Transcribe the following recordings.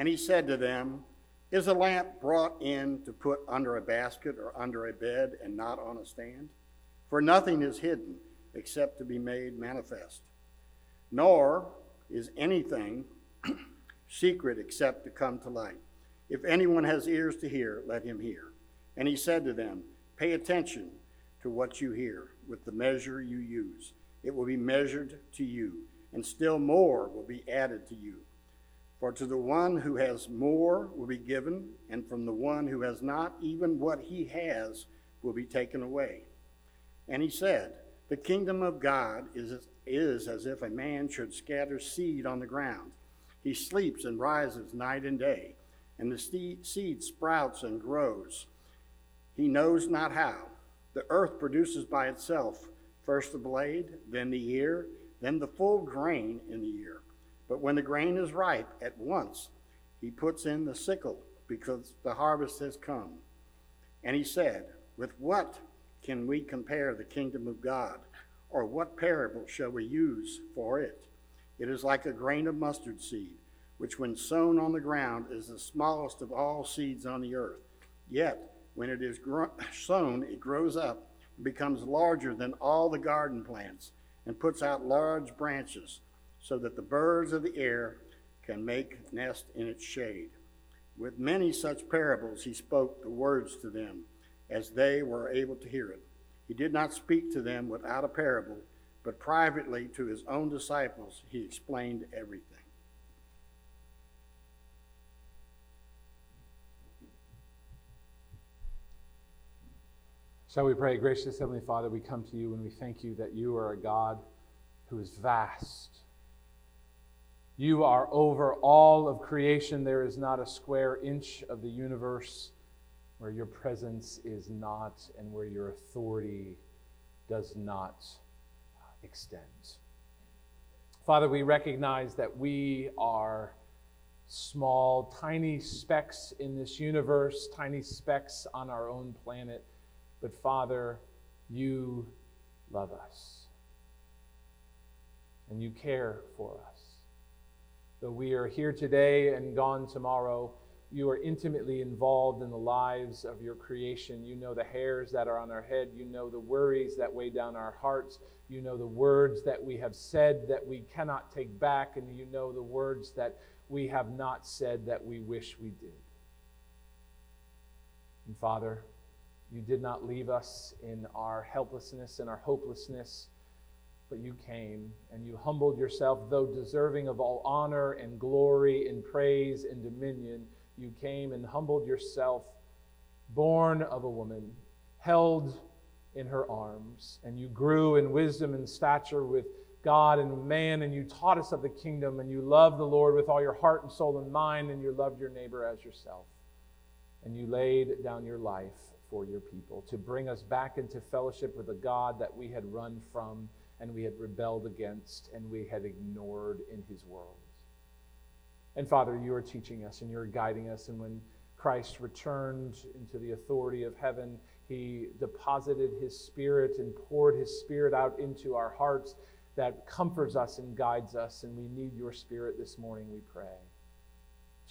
And he said to them, Is a lamp brought in to put under a basket or under a bed and not on a stand? For nothing is hidden except to be made manifest. Nor is anything secret except to come to light. If anyone has ears to hear, let him hear. And he said to them, Pay attention to what you hear with the measure you use. It will be measured to you, and still more will be added to you. For to the one who has more will be given, and from the one who has not, even what he has will be taken away. And he said, The kingdom of God is, is as if a man should scatter seed on the ground. He sleeps and rises night and day, and the seed sprouts and grows. He knows not how. The earth produces by itself first the blade, then the ear, then the full grain in the ear. But when the grain is ripe, at once he puts in the sickle, because the harvest has come. And he said, With what can we compare the kingdom of God? Or what parable shall we use for it? It is like a grain of mustard seed, which when sown on the ground is the smallest of all seeds on the earth. Yet, when it is sown, it grows up and becomes larger than all the garden plants and puts out large branches so that the birds of the air can make nest in its shade. With many such parables he spoke the words to them as they were able to hear it. He did not speak to them without a parable, but privately to his own disciples he explained everything. Shall we pray, gracious Heavenly Father, we come to you and we thank you that you are a God who is vast you are over all of creation. There is not a square inch of the universe where your presence is not and where your authority does not uh, extend. Father, we recognize that we are small, tiny specks in this universe, tiny specks on our own planet. But Father, you love us and you care for us. Though we are here today and gone tomorrow, you are intimately involved in the lives of your creation. You know the hairs that are on our head. You know the worries that weigh down our hearts. You know the words that we have said that we cannot take back. And you know the words that we have not said that we wish we did. And Father, you did not leave us in our helplessness and our hopelessness but you came and you humbled yourself, though deserving of all honor and glory and praise and dominion. You came and humbled yourself, born of a woman, held in her arms, and you grew in wisdom and stature with God and man, and you taught us of the kingdom, and you loved the Lord with all your heart and soul and mind, and you loved your neighbor as yourself. And you laid down your life for your people to bring us back into fellowship with the God that we had run from and we had rebelled against and we had ignored in his world. And Father, you are teaching us and you're guiding us. And when Christ returned into the authority of heaven, he deposited his spirit and poured his spirit out into our hearts that comforts us and guides us. And we need your spirit this morning, we pray,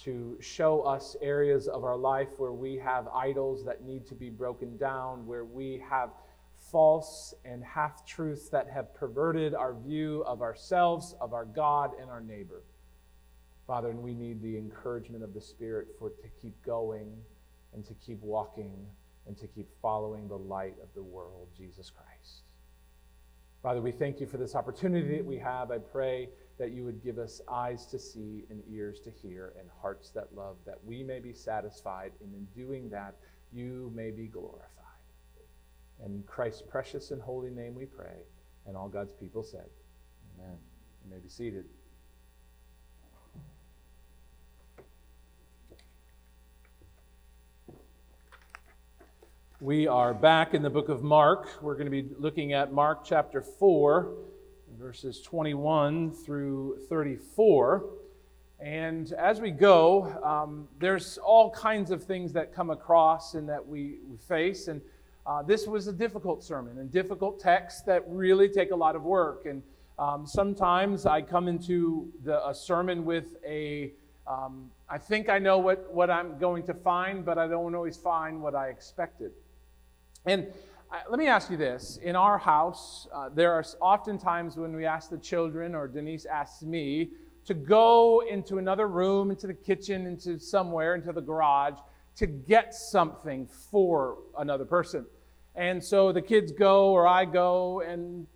to show us areas of our life where we have idols that need to be broken down, where we have false and half truths that have perverted our view of ourselves, of our God, and our neighbor. Father, and we need the encouragement of the Spirit for to keep going and to keep walking and to keep following the light of the world, Jesus Christ. Father, we thank you for this opportunity that we have. I pray that you would give us eyes to see and ears to hear and hearts that love, that we may be satisfied, and in doing that, you may be glorified. In Christ's precious and holy name we pray. And all God's people said, Amen. You may be seated. We are back in the book of Mark. We're going to be looking at Mark chapter 4, verses 21 through 34. And as we go, um, there's all kinds of things that come across and that we, we face. And uh, this was a difficult sermon and difficult texts that really take a lot of work. And um, sometimes I come into the, a sermon with a, Um, I think I know what, what I'm going to find, but I don't always find what I expected. And uh, let me ask you this. In our house, uh, there are often times when we ask the children, or Denise asks me, to go into another room, into the kitchen, into somewhere, into the garage, to get something for another person. And so the kids go, or I go, and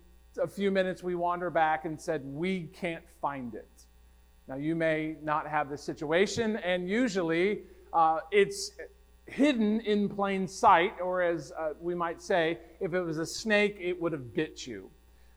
a few minutes we wander back and said, We can't find it. Now, you may not have this situation, and usually uh, it's hidden in plain sight, or as uh, we might say, if it was a snake, it would have bit you.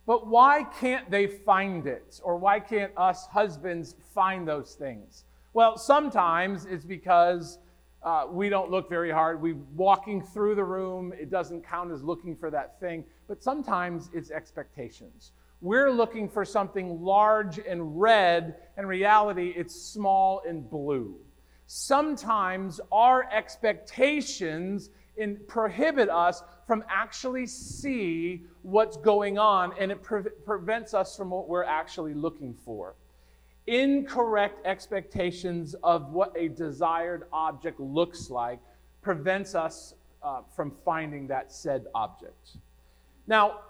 But why can't they find it? Or why can't us husbands find those things? Well, sometimes it's because uh, we don't look very hard. We walking through the room, it doesn't count as looking for that thing. But sometimes it's expectations. We're looking for something large and red, and reality, it's small and blue. Sometimes our expectations in, prohibit us from actually see what's going on, and it pre- prevents us from what we're actually looking for. Incorrect expectations of what a desired object looks like prevents us uh, from finding that said object. Now,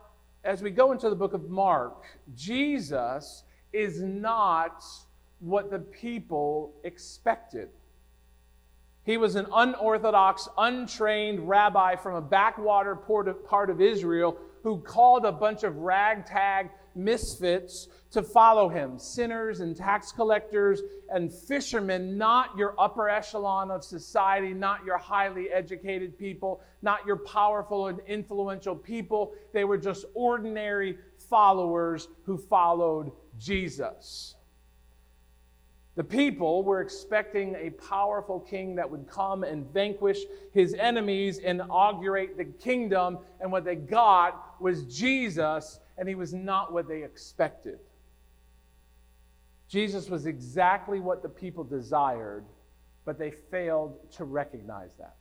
as we go into the book of Mark, Jesus is not what the people expected. He was an unorthodox, untrained rabbi from a backwater part of Israel who called a bunch of ragtag misfits to follow him sinners and tax collectors and fishermen, not your upper echelon of society, not your highly educated people, not your powerful and influential people. They were just ordinary followers who followed Jesus. The people were expecting a powerful king that would come and vanquish his enemies, and inaugurate the kingdom, and what they got was Jesus, and he was not what they expected. Jesus was exactly what the people desired, but they failed to recognize that.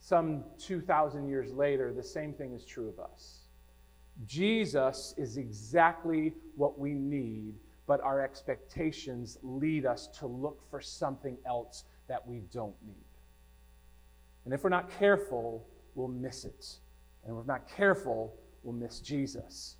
Some 2,000 years later, the same thing is true of us. Jesus is exactly what we need but our expectations lead us to look for something else that we don't need. And if we're not careful, we'll miss it. And if we're not careful, we'll miss Jesus.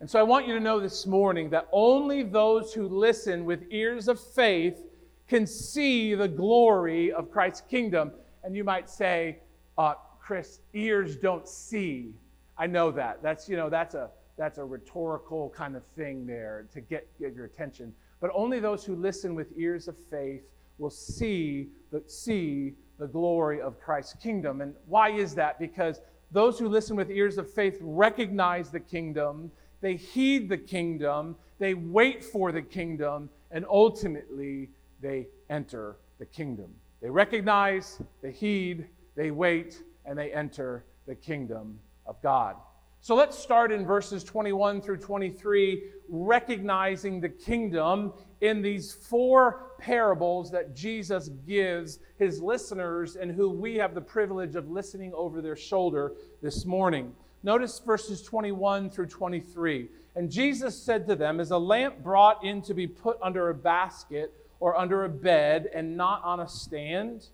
And so I want you to know this morning that only those who listen with ears of faith can see the glory of Christ's kingdom. And you might say, uh, Chris, ears don't see. I know that. That's, you know, that's a that's a rhetorical kind of thing there to get, get your attention. But only those who listen with ears of faith will see the, see the glory of Christ's kingdom. And why is that? Because those who listen with ears of faith recognize the kingdom, they heed the kingdom, they wait for the kingdom, and ultimately they enter the kingdom. They recognize, they heed, they wait, and they enter the kingdom of God. So let's start in verses 21 through 23, recognizing the kingdom in these four parables that Jesus gives his listeners and who we have the privilege of listening over their shoulder this morning. Notice verses 21 through 23. And Jesus said to them, Is a lamp brought in to be put under a basket or under a bed and not on a stand?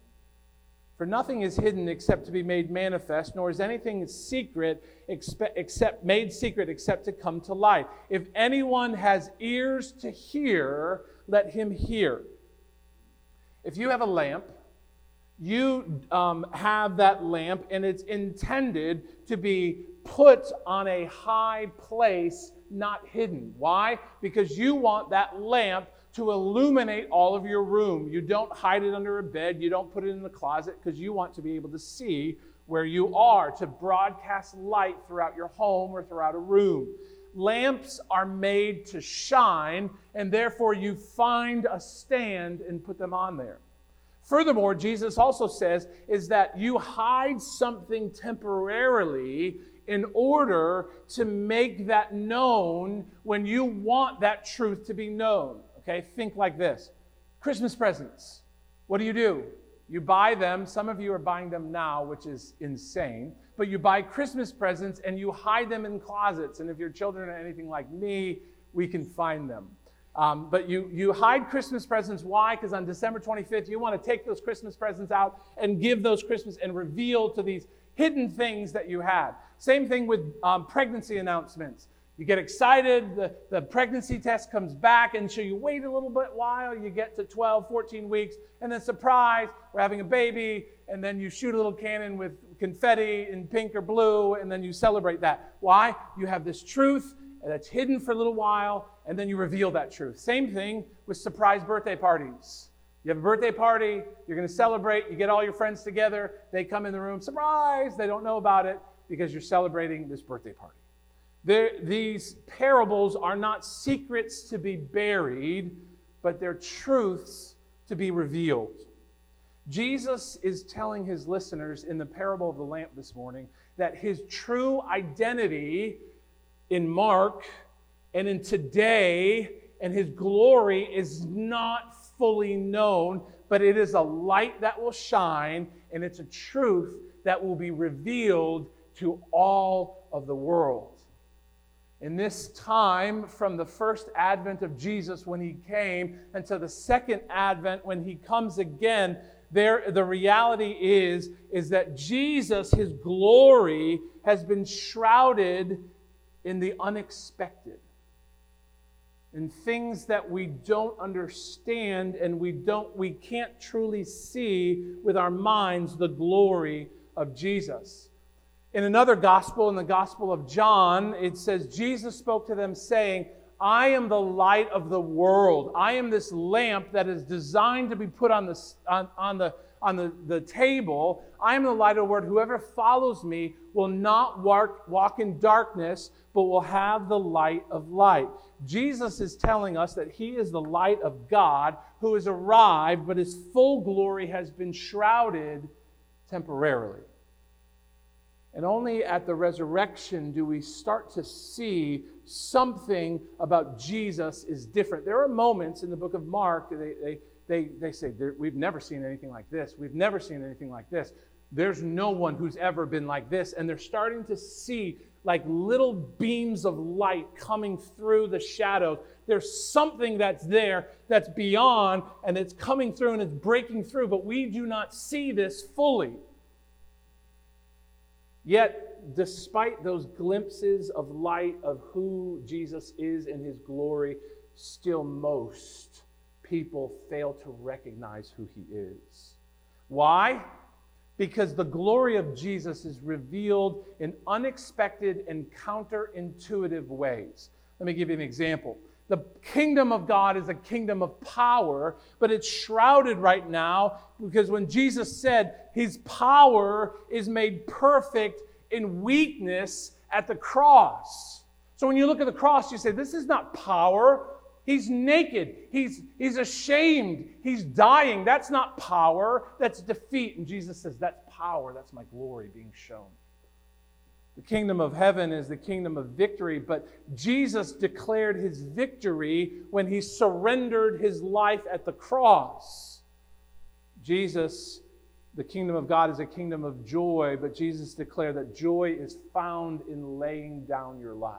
For nothing is hidden except to be made manifest, nor is anything secret except made secret except to come to light. If anyone has ears to hear, let him hear. If you have a lamp, you um, have that lamp, and it's intended to be put on a high place, not hidden. Why? Because you want that lamp to illuminate all of your room. You don't hide it under a bed, you don't put it in the closet because you want to be able to see where you are, to broadcast light throughout your home or throughout a room. Lamps are made to shine, and therefore you find a stand and put them on there. Furthermore, Jesus also says is that you hide something temporarily in order to make that known when you want that truth to be known. Okay, think like this Christmas presents. What do you do? You buy them. Some of you are buying them now, which is insane. But you buy Christmas presents and you hide them in closets. And if your children are anything like me, we can find them. Um, but you, you hide Christmas presents. Why? Because on December 25th, you want to take those Christmas presents out and give those Christmas and reveal to these hidden things that you had. Same thing with um, pregnancy announcements. You get excited, the, the pregnancy test comes back, and so you wait a little bit while, you get to 12, 14 weeks, and then surprise, we're having a baby, and then you shoot a little cannon with confetti in pink or blue, and then you celebrate that. Why? You have this truth that's hidden for a little while, and then you reveal that truth. Same thing with surprise birthday parties. You have a birthday party, you're going to celebrate, you get all your friends together, they come in the room, surprise, they don't know about it because you're celebrating this birthday party. There, these parables are not secrets to be buried, but they're truths to be revealed. Jesus is telling his listeners in the parable of the lamp this morning that his true identity in Mark and in today and his glory is not fully known, but it is a light that will shine and it's a truth that will be revealed to all of the world. In this time, from the first advent of Jesus when he came until the second advent when he comes again, there, the reality is, is that Jesus, his glory, has been shrouded in the unexpected. In things that we don't understand and we don't we can't truly see with our minds the glory of Jesus. In another gospel, in the Gospel of John, it says, Jesus spoke to them, saying, I am the light of the world. I am this lamp that is designed to be put on the, on, on the, on the, the table. I am the light of the world. Whoever follows me will not walk, walk in darkness, but will have the light of light. Jesus is telling us that he is the light of God who has arrived, but his full glory has been shrouded temporarily. And only at the resurrection do we start to see something about Jesus is different. There are moments in the book of Mark, they, they, they, they say, We've never seen anything like this. We've never seen anything like this. There's no one who's ever been like this. And they're starting to see like little beams of light coming through the shadows. There's something that's there that's beyond and it's coming through and it's breaking through, but we do not see this fully. Yet, despite those glimpses of light of who Jesus is in his glory, still most people fail to recognize who he is. Why? Because the glory of Jesus is revealed in unexpected and counterintuitive ways. Let me give you an example. The kingdom of God is a kingdom of power, but it's shrouded right now because when Jesus said his power is made perfect in weakness at the cross. So when you look at the cross, you say, This is not power. He's naked. He's, he's ashamed. He's dying. That's not power. That's defeat. And Jesus says, That's power. That's my glory being shown. The kingdom of heaven is the kingdom of victory, but Jesus declared his victory when he surrendered his life at the cross. Jesus the kingdom of God is a kingdom of joy, but Jesus declared that joy is found in laying down your life.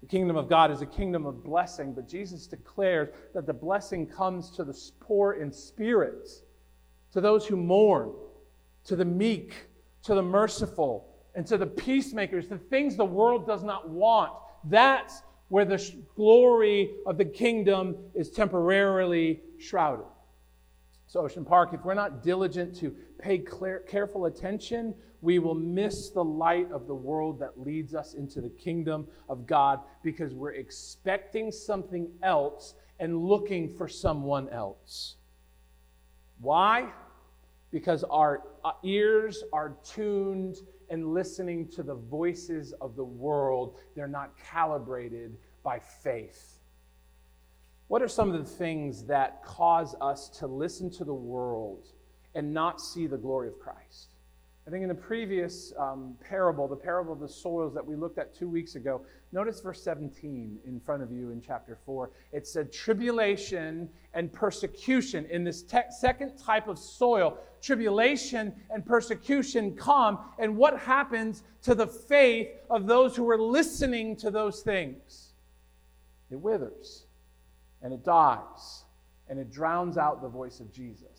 The kingdom of God is a kingdom of blessing, but Jesus declares that the blessing comes to the poor in spirit, to those who mourn, to the meek, to the merciful, and to the peacemakers, the things the world does not want. That's where the glory of the kingdom is temporarily shrouded. So, Ocean Park, if we're not diligent to pay clear, careful attention, we will miss the light of the world that leads us into the kingdom of God because we're expecting something else and looking for someone else. Why? Because our uh, ears are tuned and listening to the voices of the world. They're not calibrated by faith. What are some of the things that cause us to listen to the world and not see the glory of Christ? I think in the previous um, parable, the parable of the soils that we looked at two weeks ago, notice verse 17 in front of you in chapter 4. It said, Tribulation and persecution. In this te- second type of soil, tribulation and persecution come. And what happens to the faith of those who are listening to those things? It withers. and it dies, and it drowns out the voice of Jesus.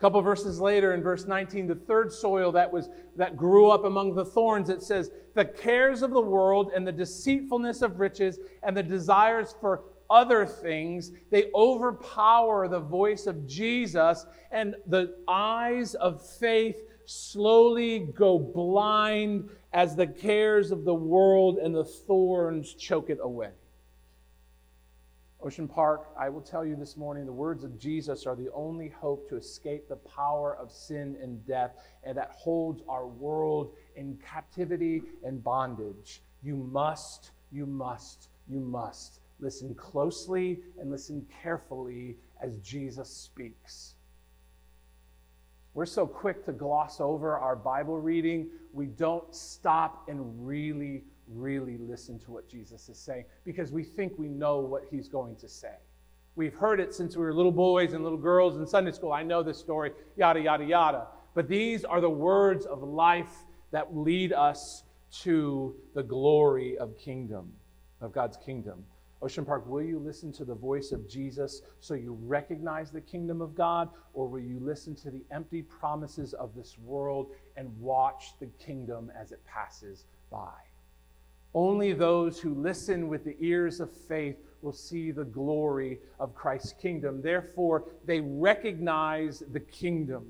Couple verses later, in verse 19, the third soil that was that grew up among the thorns, it says, "The cares of the world and the deceitfulness of riches and the desires for other things, they overpower the voice of Jesus, and the eyes of faith slowly go blind as the cares of the world and the thorns choke it away. Ocean Park, I will tell you this morning the words of Jesus are the only hope to escape the power of sin and death, and that holds our world in captivity and bondage. You must, you must, you must listen closely and listen carefully as Jesus speaks. We're so quick to gloss over our Bible reading, we don't stop and really, really listen to what Jesus is saying because we think we know what he's going to say. We've heard it since we were little boys and little girls in Sunday school. I know this story, yada, yada, yada. But these are the words of life that lead us to the glory of kingdom, of God's kingdom. Ocean Park, will you listen to the voice of Jesus so you recognize the kingdom of God, or will you listen to the empty promises of this world and watch the kingdom as it passes by? Only those who listen with the ears of faith will see the glory of Christ's kingdom. Therefore, they recognize the kingdom.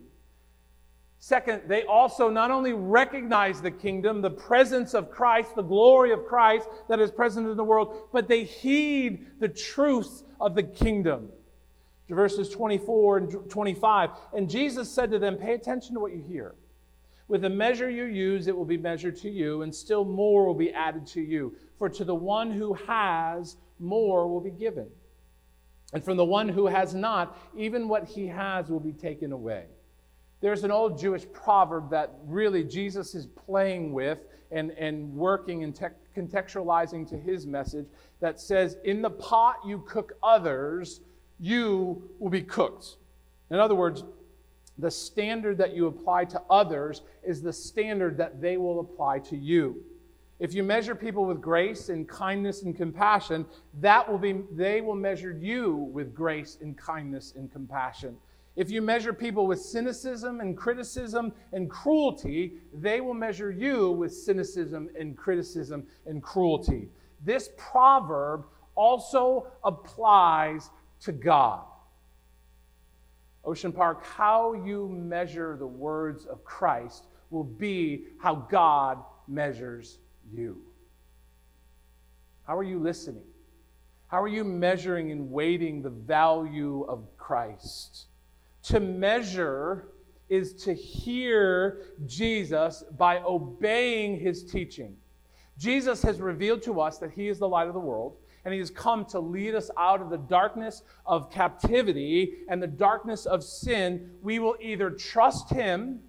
Second, they also not only recognize the kingdom, the presence of Christ, the glory of Christ that is present in the world, but they heed the truth of the kingdom. Verses 24 and 25. And Jesus said to them, Pay attention to what you hear. With the measure you use, it will be measured to you, and still more will be added to you. For to the one who has, more will be given. And from the one who has not, even what he has will be taken away. There's an old Jewish proverb that really Jesus is playing with and, and working and te- contextualizing to his message that says, In the pot you cook others, you will be cooked. In other words, the standard that you apply to others is the standard that they will apply to you. If you measure people with grace and kindness and compassion, that will be they will measure you with grace and kindness and compassion. If you measure people with cynicism and criticism and cruelty, they will measure you with cynicism and criticism and cruelty. This proverb also applies to God. Ocean Park, how you measure the words of Christ will be how God measures you. How are you listening? How are you measuring and weighting the value of Christ? To measure is to hear Jesus by obeying his teaching. Jesus has revealed to us that he is the light of the world, and he has come to lead us out of the darkness of captivity and the darkness of sin. We will either trust him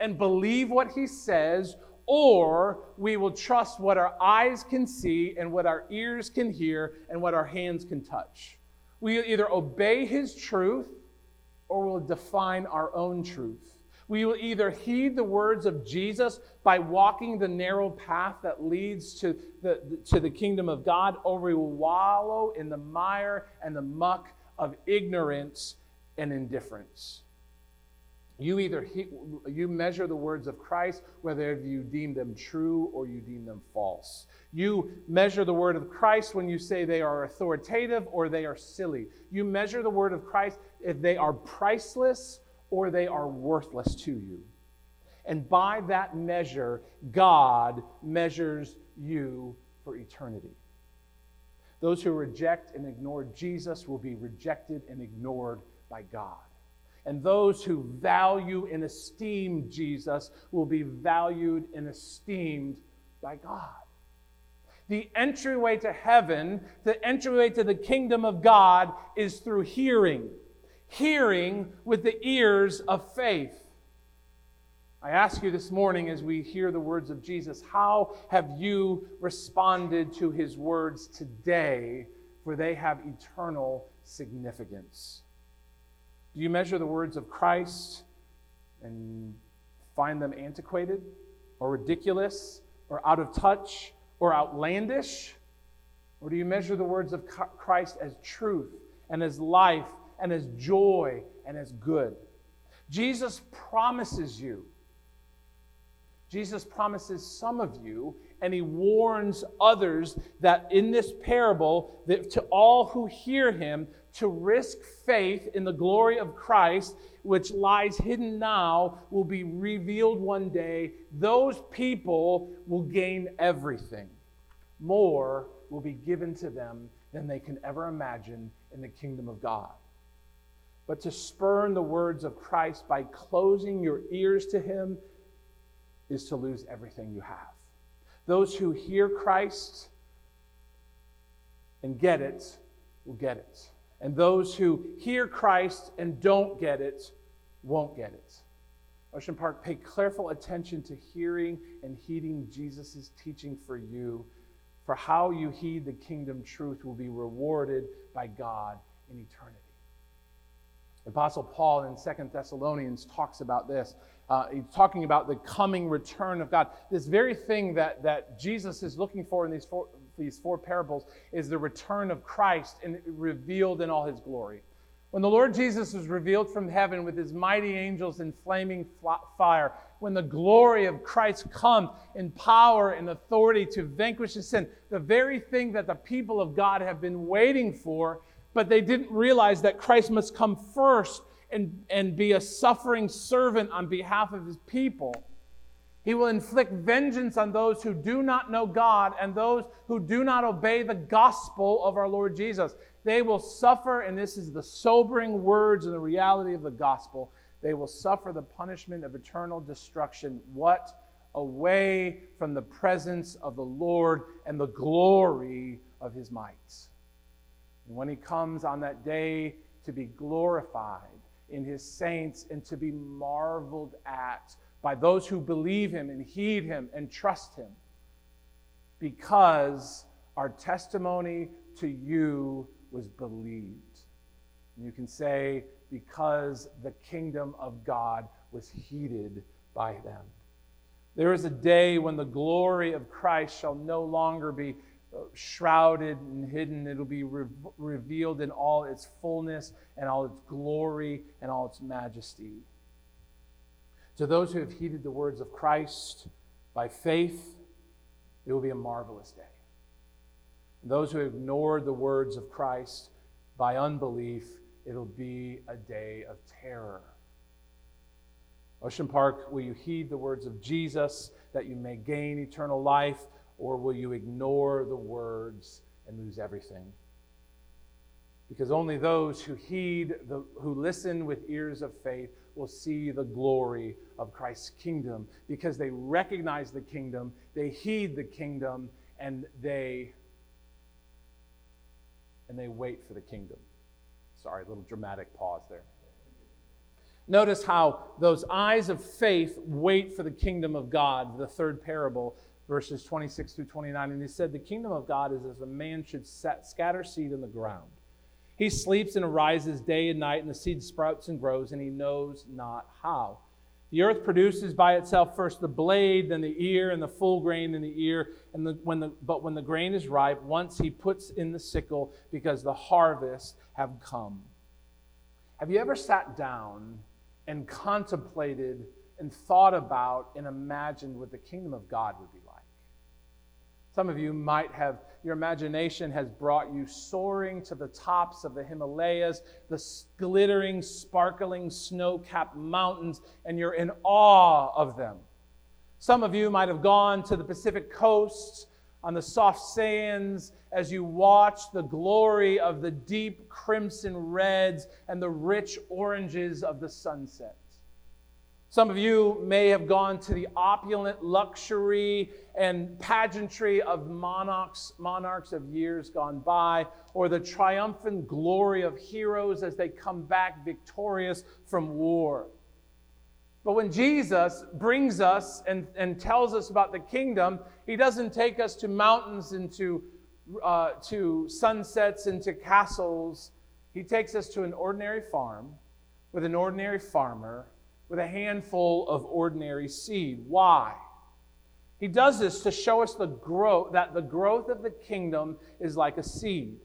and believe what he says, or we will trust what our eyes can see and what our ears can hear and what our hands can touch. We either obey his truth or we will define our own truth. We will either heed the words of Jesus by walking the narrow path that leads to the, to the kingdom of God, or we will wallow in the mire and the muck of ignorance and indifference. You either he, you measure the words of Christ, whether you deem them true or you deem them false. You measure the word of Christ when you say they are authoritative or they are silly. You measure the word of Christ if they are priceless or they are worthless to you. And by that measure, God measures you for eternity. Those who reject and ignore Jesus will be rejected and ignored by God. And those who value and esteem Jesus will be valued and esteemed by God. The entryway to heaven, the entryway to the kingdom of God is through hearing, hearing with the ears of faith. I ask you this morning as we hear the words of Jesus, how have you responded to his words today? For they have eternal significance. Do you measure the words of Christ and find them antiquated or ridiculous or out of touch or outlandish? Or do you measure the words of Christ as truth and as life and as joy and as good? Jesus promises you. Jesus promises some of you, and he warns others that in this parable, that to all who hear him, to risk faith in the glory of Christ, which lies hidden now, will be revealed one day. Those people will gain everything. More will be given to them than they can ever imagine in the kingdom of God. But to spurn the words of Christ by closing your ears to him is to lose everything you have. Those who hear Christ and get it will get it. And those who hear Christ and don't get it won't get it. Ocean Park, pay careful attention to hearing and heeding Jesus' teaching for you for how you heed the kingdom truth will be rewarded by God in eternity. Apostle Paul in Second Thessalonians talks about this. Uh, he's talking about the coming return of God. This very thing that, that Jesus is looking for in these four, these four parables is the return of Christ and revealed in all his glory. When the Lord Jesus was revealed from heaven with his mighty angels in flaming fire, when the glory of Christ comes in power and authority to vanquish sin, the very thing that the people of God have been waiting for, but they didn't realize that Christ must come first and, and be a suffering servant on behalf of his people. He will inflict vengeance on those who do not know God and those who do not obey the gospel of our Lord Jesus. They will suffer, and this is the sobering words and the reality of the gospel. They will suffer the punishment of eternal destruction. What? Away from the presence of the Lord and the glory of his might. And when he comes on that day to be glorified in his saints and to be marveled at by those who believe him and heed him and trust him, because our testimony to you was believed. And you can say, because the kingdom of God was heeded by them. There is a day when the glory of Christ shall no longer be shrouded and hidden. It'll be re- revealed in all its fullness and all its glory and all its majesty. To those who have heeded the words of Christ by faith, it will be a marvelous day. Those who have ignored the words of Christ by unbelief, it'll be a day of terror. Ocean Park, will you heed the words of Jesus that you may gain eternal life, or will you ignore the words and lose everything? Because only those who heed, the, who listen with ears of faith, will see the glory of Christ's kingdom because they recognize the kingdom, they heed the kingdom, and they and they wait for the kingdom. Sorry, a little dramatic pause there. Notice how those eyes of faith wait for the kingdom of God, the third parable, verses 26 through 29. And he said, The kingdom of God is as a man should set, scatter seed in the ground. He sleeps and arises day and night, and the seed sprouts and grows, and he knows not how. The earth produces by itself first the blade, then the ear, and the full grain in the ear. And the, when the, but when the grain is ripe, once he puts in the sickle because the harvest have come. Have you ever sat down and contemplated and thought about and imagined what the kingdom of God would be like? Some of you might have, your imagination has brought you soaring to the tops of the Himalayas, the glittering, sparkling, snow capped mountains, and you're in awe of them. Some of you might have gone to the Pacific coast on the soft sands as you watch the glory of the deep crimson reds and the rich oranges of the sunset. Some of you may have gone to the opulent luxury and pageantry of monarchs, monarchs of years gone by, or the triumphant glory of heroes as they come back victorious from war. But when Jesus brings us and, and tells us about the kingdom, he doesn't take us to mountains and to, uh, to sunsets and to castles. He takes us to an ordinary farm with an ordinary farmer with a handful of ordinary seed. Why? He does this to show us the growth, that the growth of the kingdom is like a seed.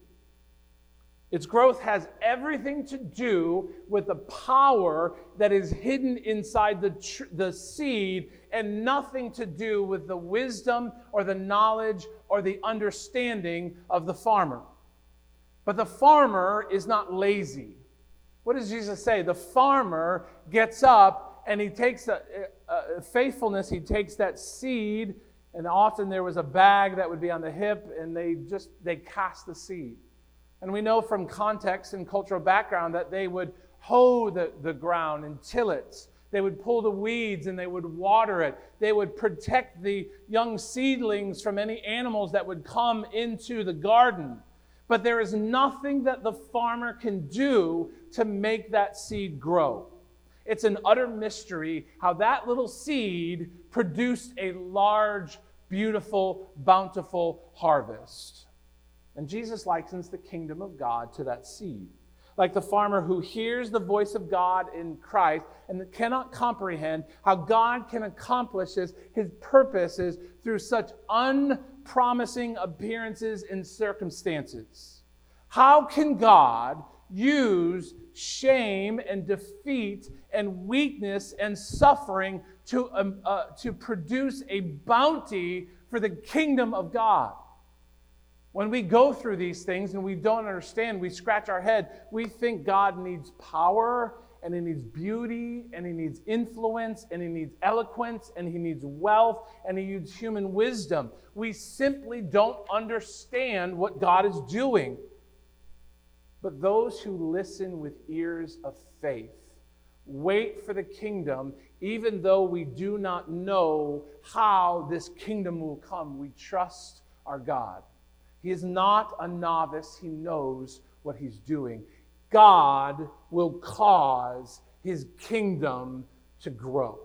Its growth has everything to do with the power that is hidden inside the, tr- the seed and nothing to do with the wisdom or the knowledge or the understanding of the farmer. But the farmer is not lazy. What does Jesus say? The farmer gets up and he takes a, a, a faithfulness, he takes that seed, and often there was a bag that would be on the hip, and they just they cast the seed. And we know from context and cultural background that they would hoe the, the ground and till it. They would pull the weeds and they would water it. They would protect the young seedlings from any animals that would come into the garden. But there is nothing that the farmer can do to make that seed grow. It's an utter mystery how that little seed produced a large, beautiful, bountiful harvest. And Jesus likens the kingdom of God to that seed. Like the farmer who hears the voice of God in Christ and cannot comprehend how God can accomplish his, his purposes through such unpromising appearances and circumstances. How can God use shame and defeat and weakness and suffering to, um, uh, to produce a bounty for the kingdom of God? When we go through these things and we don't understand, we scratch our head. We think God needs power and he needs beauty and he needs influence and he needs eloquence and he needs wealth and he needs human wisdom. We simply don't understand what God is doing. But those who listen with ears of faith wait for the kingdom, even though we do not know how this kingdom will come. We trust our God. He is not a novice, he knows what he's doing. God will cause his kingdom to grow.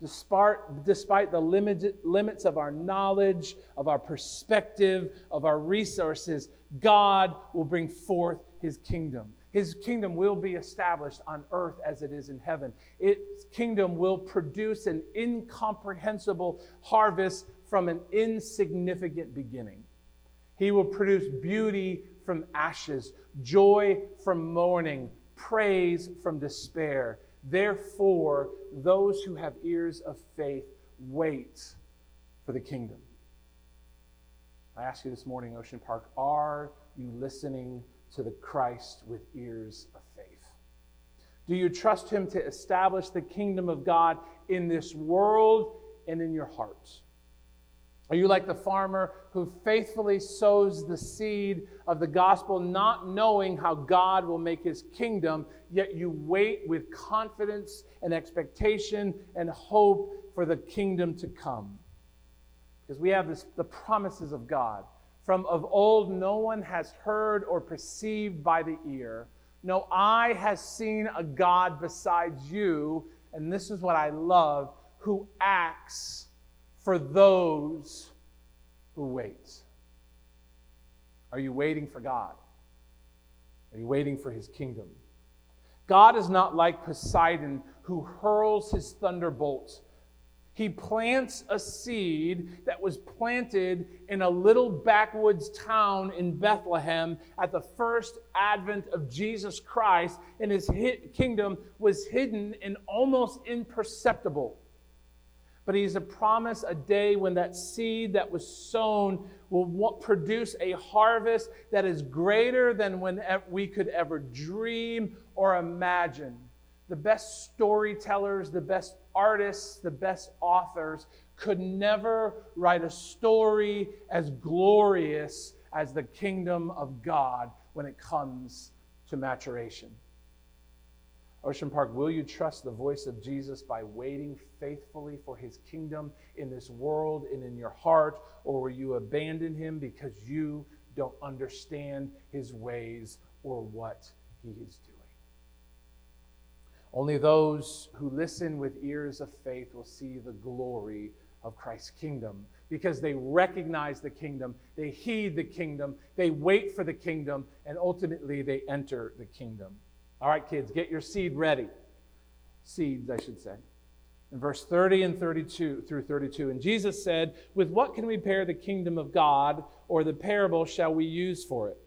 Despite, despite the limited, limits of our knowledge, of our perspective, of our resources, God will bring forth his kingdom. His kingdom will be established on earth as it is in heaven. Its kingdom will produce an incomprehensible harvest from an insignificant beginning. He will produce beauty from ashes, joy from mourning, praise from despair. Therefore, those who have ears of faith wait for the kingdom. I ask you this morning, Ocean Park, are you listening to the Christ with ears of faith? Do you trust Him to establish the kingdom of God in this world and in your heart? Are you like the farmer who faithfully sows the seed of the gospel, not knowing how God will make his kingdom, yet you wait with confidence and expectation and hope for the kingdom to come? Because we have this, the promises of God. From of old, no one has heard or perceived by the ear. No eye has seen a God besides you. And this is what I love who acts for those who wait. Are you waiting for God? Are you waiting for his kingdom? God is not like Poseidon who hurls his thunderbolts. He plants a seed that was planted in a little backwoods town in Bethlehem at the first advent of Jesus Christ, and his kingdom was hidden and almost imperceptible but he's a promise a day when that seed that was sown will produce a harvest that is greater than when we could ever dream or imagine. The best storytellers, the best artists, the best authors could never write a story as glorious as the kingdom of God when it comes to maturation. Ocean Park, will you trust the voice of Jesus by waiting faithfully for his kingdom in this world and in your heart? Or will you abandon him because you don't understand his ways or what he is doing? Only those who listen with ears of faith will see the glory of Christ's kingdom because they recognize the kingdom, they heed the kingdom, they wait for the kingdom, and ultimately they enter the kingdom. All right, kids, get your seed ready. Seeds, I should say. in verse 30 and 32 through 32. And Jesus said, With what can we pair the kingdom of God, or the parable shall we use for it?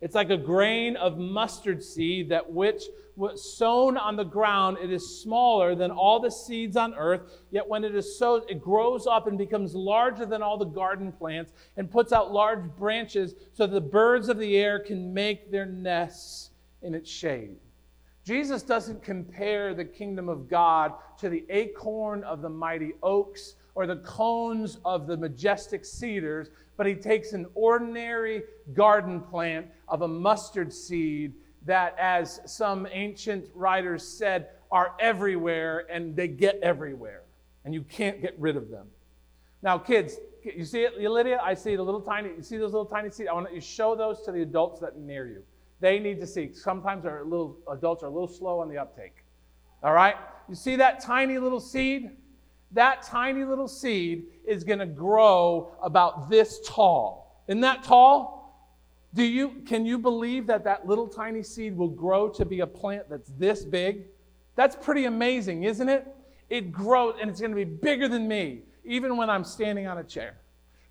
It's like a grain of mustard seed that which was sown on the ground, it is smaller than all the seeds on earth, yet when it is sown, it grows up and becomes larger than all the garden plants and puts out large branches so that the birds of the air can make their nests in its shade. Jesus doesn't compare the kingdom of God to the acorn of the mighty oaks or the cones of the majestic cedars, but he takes an ordinary garden plant of a mustard seed that, as some ancient writers said, are everywhere and they get everywhere, and you can't get rid of them. Now, kids, you see it, Lydia? I see the little tiny, you see those little tiny seeds? I want you to show those to the adults that are near you. They need to see. Sometimes our little adults are a little slow on the uptake. All right? You see that tiny little seed? That tiny little seed is going to grow about this tall. Isn't that tall? Do you can you believe that that little tiny seed will grow to be a plant that's this big? That's pretty amazing, isn't it? It grows and it's going to be bigger than me even when I'm standing on a chair.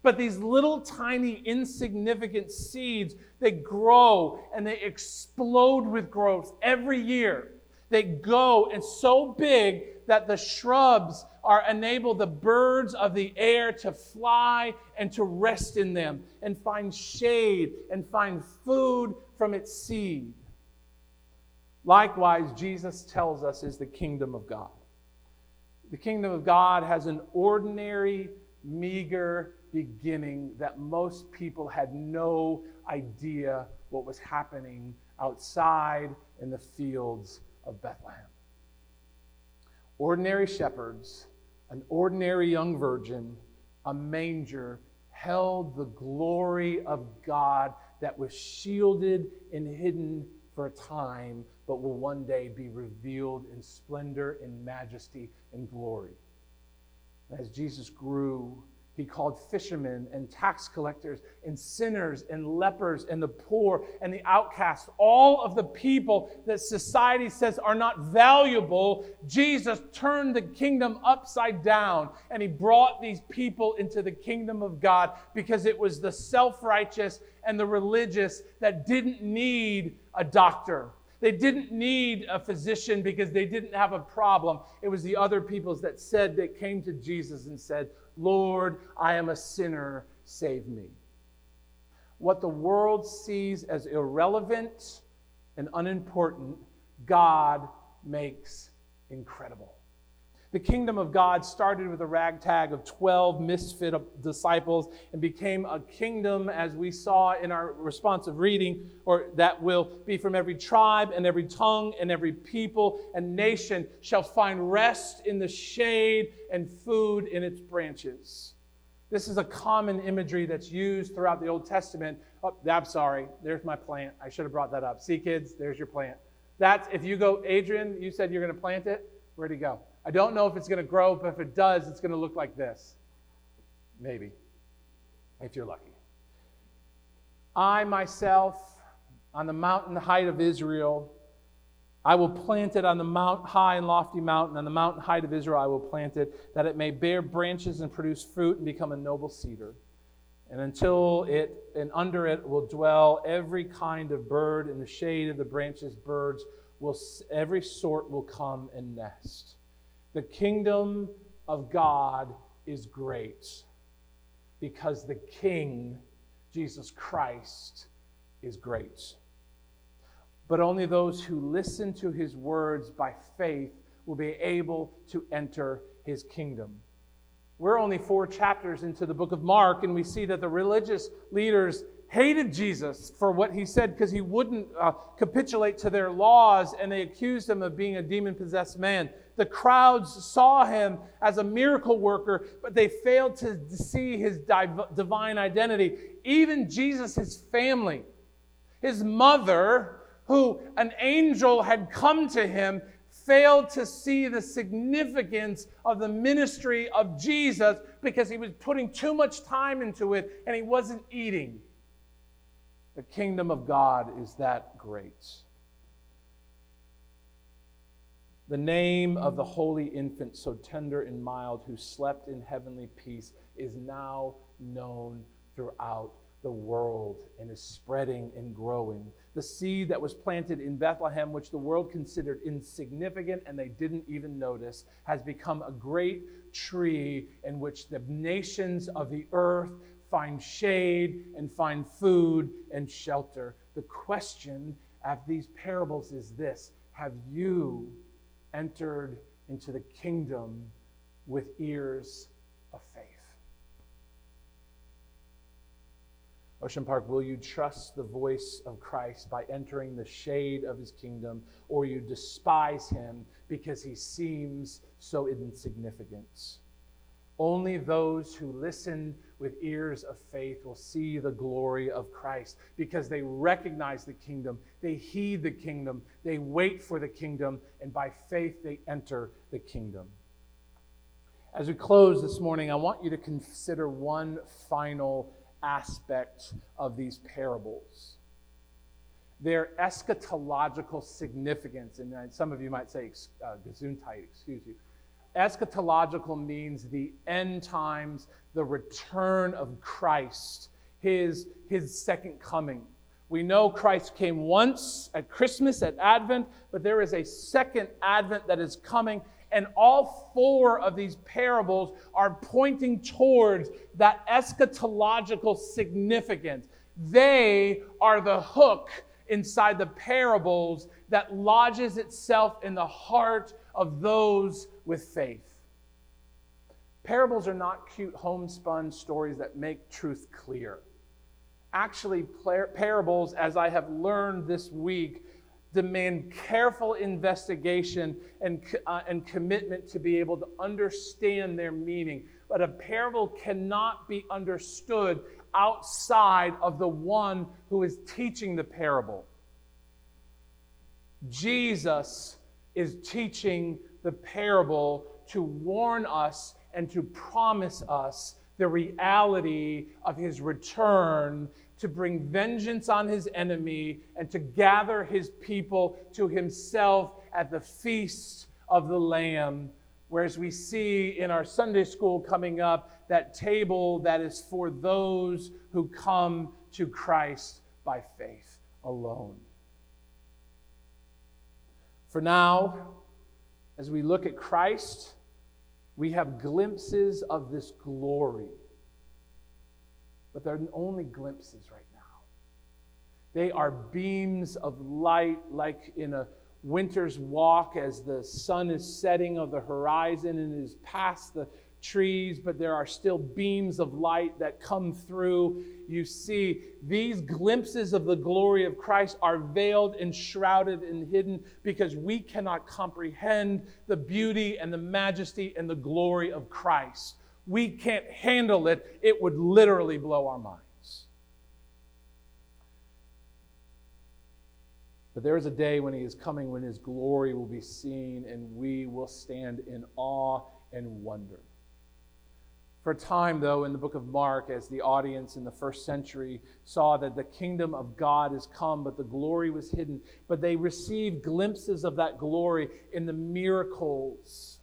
But these little tiny insignificant seeds, they grow and they explode with growth every year. They go and so big that the shrubs are enable the birds of the air to fly and to rest in them and find shade and find food from its seed. Likewise, Jesus tells us is the kingdom of God. The kingdom of God has an ordinary, meager beginning that most people had no idea what was happening outside in the fields of Bethlehem. Ordinary shepherds, an ordinary young virgin, a manger held the glory of God that was shielded and hidden for a time, but will one day be revealed in splendor, and majesty, and glory. As Jesus grew, he called fishermen and tax collectors and sinners and lepers and the poor and the outcasts, all of the people that society says are not valuable. Jesus turned the kingdom upside down and he brought these people into the kingdom of God because it was the self righteous and the religious that didn't need a doctor. They didn't need a physician because they didn't have a problem. It was the other peoples that said, that came to Jesus and said, Lord, I am a sinner, save me. What the world sees as irrelevant and unimportant, God makes incredible. The kingdom of God started with a ragtag of 12 misfit disciples and became a kingdom, as we saw in our responsive reading, or that will be from every tribe and every tongue and every people and nation shall find rest in the shade and food in its branches. This is a common imagery that's used throughout the Old Testament. Oh, I'm sorry, there's my plant. I should have brought that up. See, kids, there's your plant. That's if you go, Adrian, you said you're going to plant it. Where'd he go? I don't know if it's going to grow, but if it does, it's going to look like this. Maybe, if you're lucky. I myself, on the mountain height of Israel, I will plant it on the mount, high and lofty mountain. On the mountain height of Israel, I will plant it, that it may bear branches and produce fruit and become a noble cedar. And until it, and under it will dwell every kind of bird. In the shade of the branches, birds will, every sort will come and nest. The kingdom of God is great because the King, Jesus Christ, is great. But only those who listen to his words by faith will be able to enter his kingdom. We're only four chapters into the book of Mark, and we see that the religious leaders hated Jesus for what he said because he wouldn't uh, capitulate to their laws, and they accused him of being a demon possessed man. The crowds saw him as a miracle worker, but they failed to see his divine identity. Even Jesus, his family, his mother, who an angel had come to him, failed to see the significance of the ministry of Jesus because he was putting too much time into it and he wasn't eating. The kingdom of God is that great. The name of the holy infant, so tender and mild, who slept in heavenly peace, is now known throughout the world and is spreading and growing. The seed that was planted in Bethlehem, which the world considered insignificant and they didn't even notice, has become a great tree in which the nations of the earth find shade and find food and shelter. The question of these parables is this Have you entered into the kingdom with ears of faith? Ocean Park, will you trust the voice of Christ by entering the shade of his kingdom, or you despise him because he seems so insignificant? Only those who listen with ears of faith will see the glory of Christ because they recognize the kingdom, they heed the kingdom, they wait for the kingdom, and by faith they enter the kingdom. As we close this morning, I want you to consider one final aspect of these parables their eschatological significance. And some of you might say, uh, gesundheit, excuse you. Eschatological means the end times, the return of Christ, his, his second coming. We know Christ came once at Christmas, at Advent, but there is a second Advent that is coming. And all four of these parables are pointing towards that eschatological significance. They are the hook inside the parables that lodges itself in the heart of those with faith. Parables are not cute homespun stories that make truth clear. Actually, parables, as I have learned this week, demand careful investigation and, uh, and commitment to be able to understand their meaning. But a parable cannot be understood outside of the one who is teaching the parable. Jesus is teaching the parable to warn us and to promise us the reality of his return to bring vengeance on his enemy and to gather his people to himself at the feast of the Lamb. Whereas we see in our Sunday school coming up that table that is for those who come to Christ by faith alone. For now, as we look at Christ, we have glimpses of this glory. But they're only glimpses right now. They are beams of light, like in a winter's walk as the sun is setting of the horizon and is past the trees, but there are still beams of light that come through. You see, these glimpses of the glory of Christ are veiled and shrouded and hidden because we cannot comprehend the beauty and the majesty and the glory of Christ. We can't handle it, it would literally blow our minds. But there is a day when He is coming when His glory will be seen and we will stand in awe and wonder. For a time, though, in the book of Mark, as the audience in the first century saw that the kingdom of God is come, but the glory was hidden, but they received glimpses of that glory in the miracles,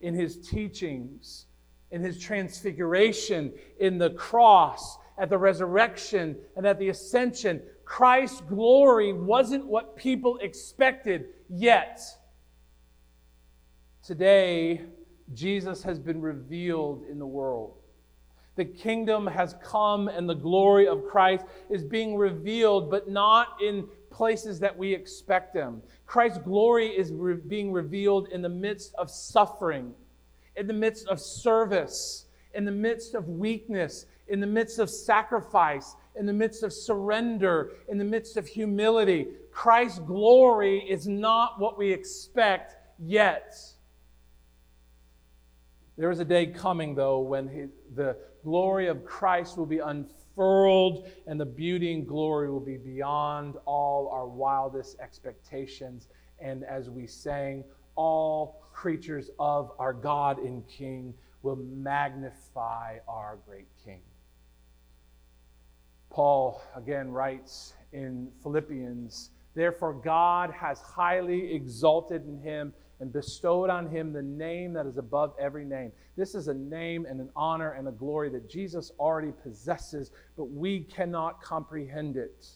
in his teachings, in his transfiguration, in the cross, at the resurrection, and at the ascension. Christ's glory wasn't what people expected yet. Today, Jesus has been revealed in the world. The kingdom has come and the glory of Christ is being revealed, but not in places that we expect them. Christ's glory is re- being revealed in the midst of suffering, in the midst of service, in the midst of weakness, in the midst of sacrifice, in the midst of surrender, in the midst of humility. Christ's glory is not what we expect yet. There is a day coming, though, when he, the glory of Christ will be unfurled and the beauty and glory will be beyond all our wildest expectations. And as we sang, all creatures of our God and King will magnify our great King. Paul again writes in Philippians Therefore, God has highly exalted in him and bestowed on him the name that is above every name. This is a name and an honor and a glory that Jesus already possesses, but we cannot comprehend it.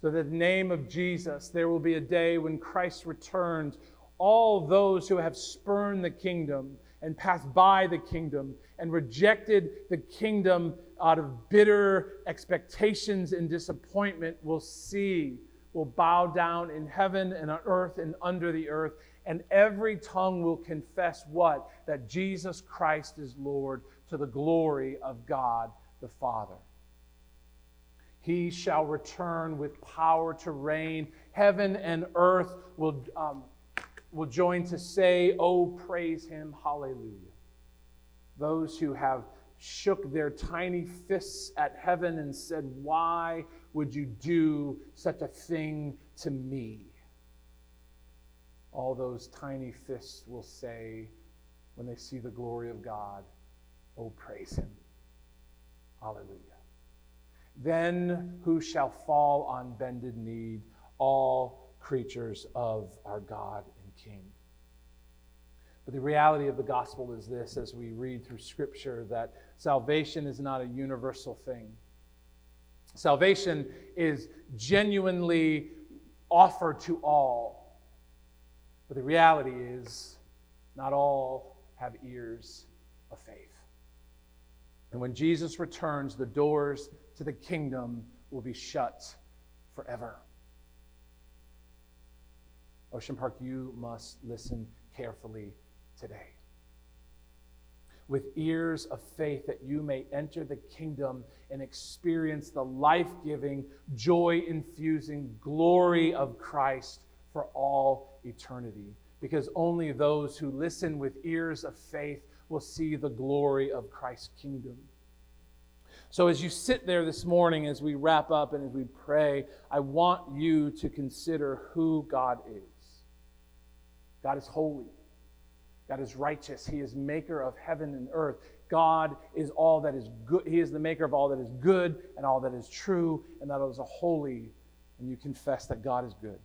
So, the name of Jesus, there will be a day when Christ returns. All those who have spurned the kingdom and passed by the kingdom and rejected the kingdom out of bitter expectations and disappointment will see will bow down in heaven and on earth and under the earth, and every tongue will confess what? That Jesus Christ is Lord to the glory of God the Father. He shall return with power to reign. Heaven and earth will, um, will join to say, Oh, praise him, hallelujah. Those who have shook their tiny fists at heaven and said, Why would you do such a thing to me? All those tiny fists will say, when they see the glory of God, Oh, praise him. Hallelujah. Then who shall fall on bended knee? All creatures of our God and King. But the reality of the gospel is this as we read through Scripture that salvation is not a universal thing. Salvation is genuinely offered to all. But the reality is, not all have ears of faith. And when Jesus returns, the doors to the kingdom will be shut forever. Ocean Park, you must listen carefully today with ears of faith that you may enter the kingdom and experience the life giving, joy infusing glory of Christ for all eternity. Because only those who listen with ears of faith will see the glory of Christ's kingdom. So, as you sit there this morning, as we wrap up and as we pray, I want you to consider who God is. God is holy. God is righteous. He is maker of heaven and earth. God is all that is good. He is the maker of all that is good and all that is true and that is holy. And you confess that God is good.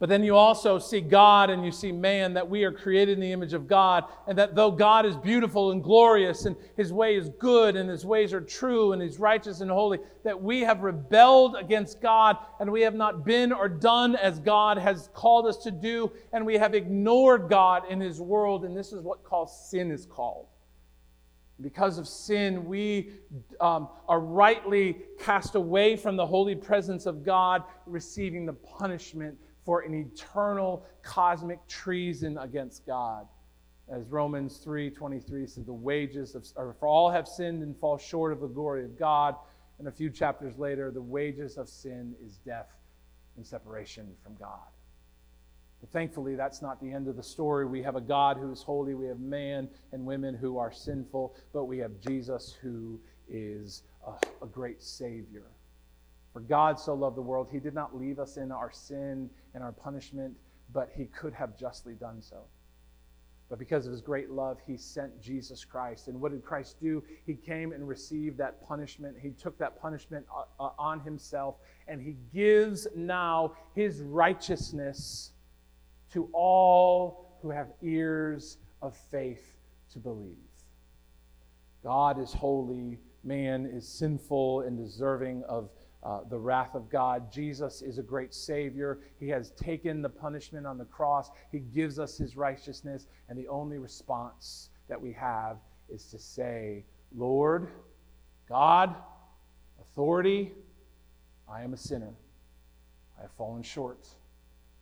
But then you also see God and you see man, that we are created in the image of God, and that though God is beautiful and glorious, and his way is good, and his ways are true, and he's righteous and holy, that we have rebelled against God, and we have not been or done as God has called us to do, and we have ignored God in his world, and this is what called sin is called. Because of sin, we um, are rightly cast away from the holy presence of God, receiving the punishment for an eternal cosmic treason against God. As Romans 3:23 says, the wages of or for all have sinned and fall short of the glory of God. And a few chapters later, the wages of sin is death and separation from God. But thankfully, that's not the end of the story. We have a God who is holy. We have man and women who are sinful, but we have Jesus who is a, a great Savior. For God so loved the world, he did not leave us in our sin and our punishment, but he could have justly done so. But because of his great love, he sent Jesus Christ. And what did Christ do? He came and received that punishment. He took that punishment uh, uh, on himself, and he gives now his righteousness to all who have ears of faith to believe. God is holy, man is sinful and deserving of uh, the wrath of God. Jesus is a great Savior. He has taken the punishment on the cross, He gives us His righteousness, and the only response that we have is to say, Lord, God, authority, I am a sinner. I have fallen short.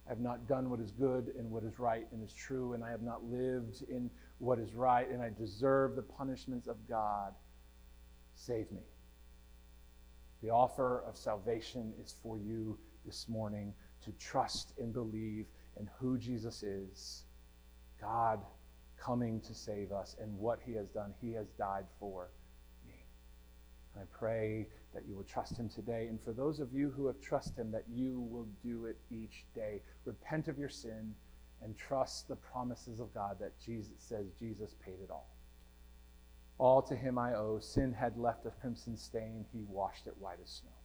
I have not done what is good and what is right and is true, and I have not lived in what is right, and I deserve the punishments of God. Save me. The offer of salvation is for you this morning to trust and believe in who Jesus is God coming to save us and what he has done. He has died for. And I pray that you will trust him today. And for those of you who have trusted him, that you will do it each day. Repent of your sin and trust the promises of God that Jesus says Jesus paid it all. All to him I owe. Sin had left a crimson stain. He washed it white as snow.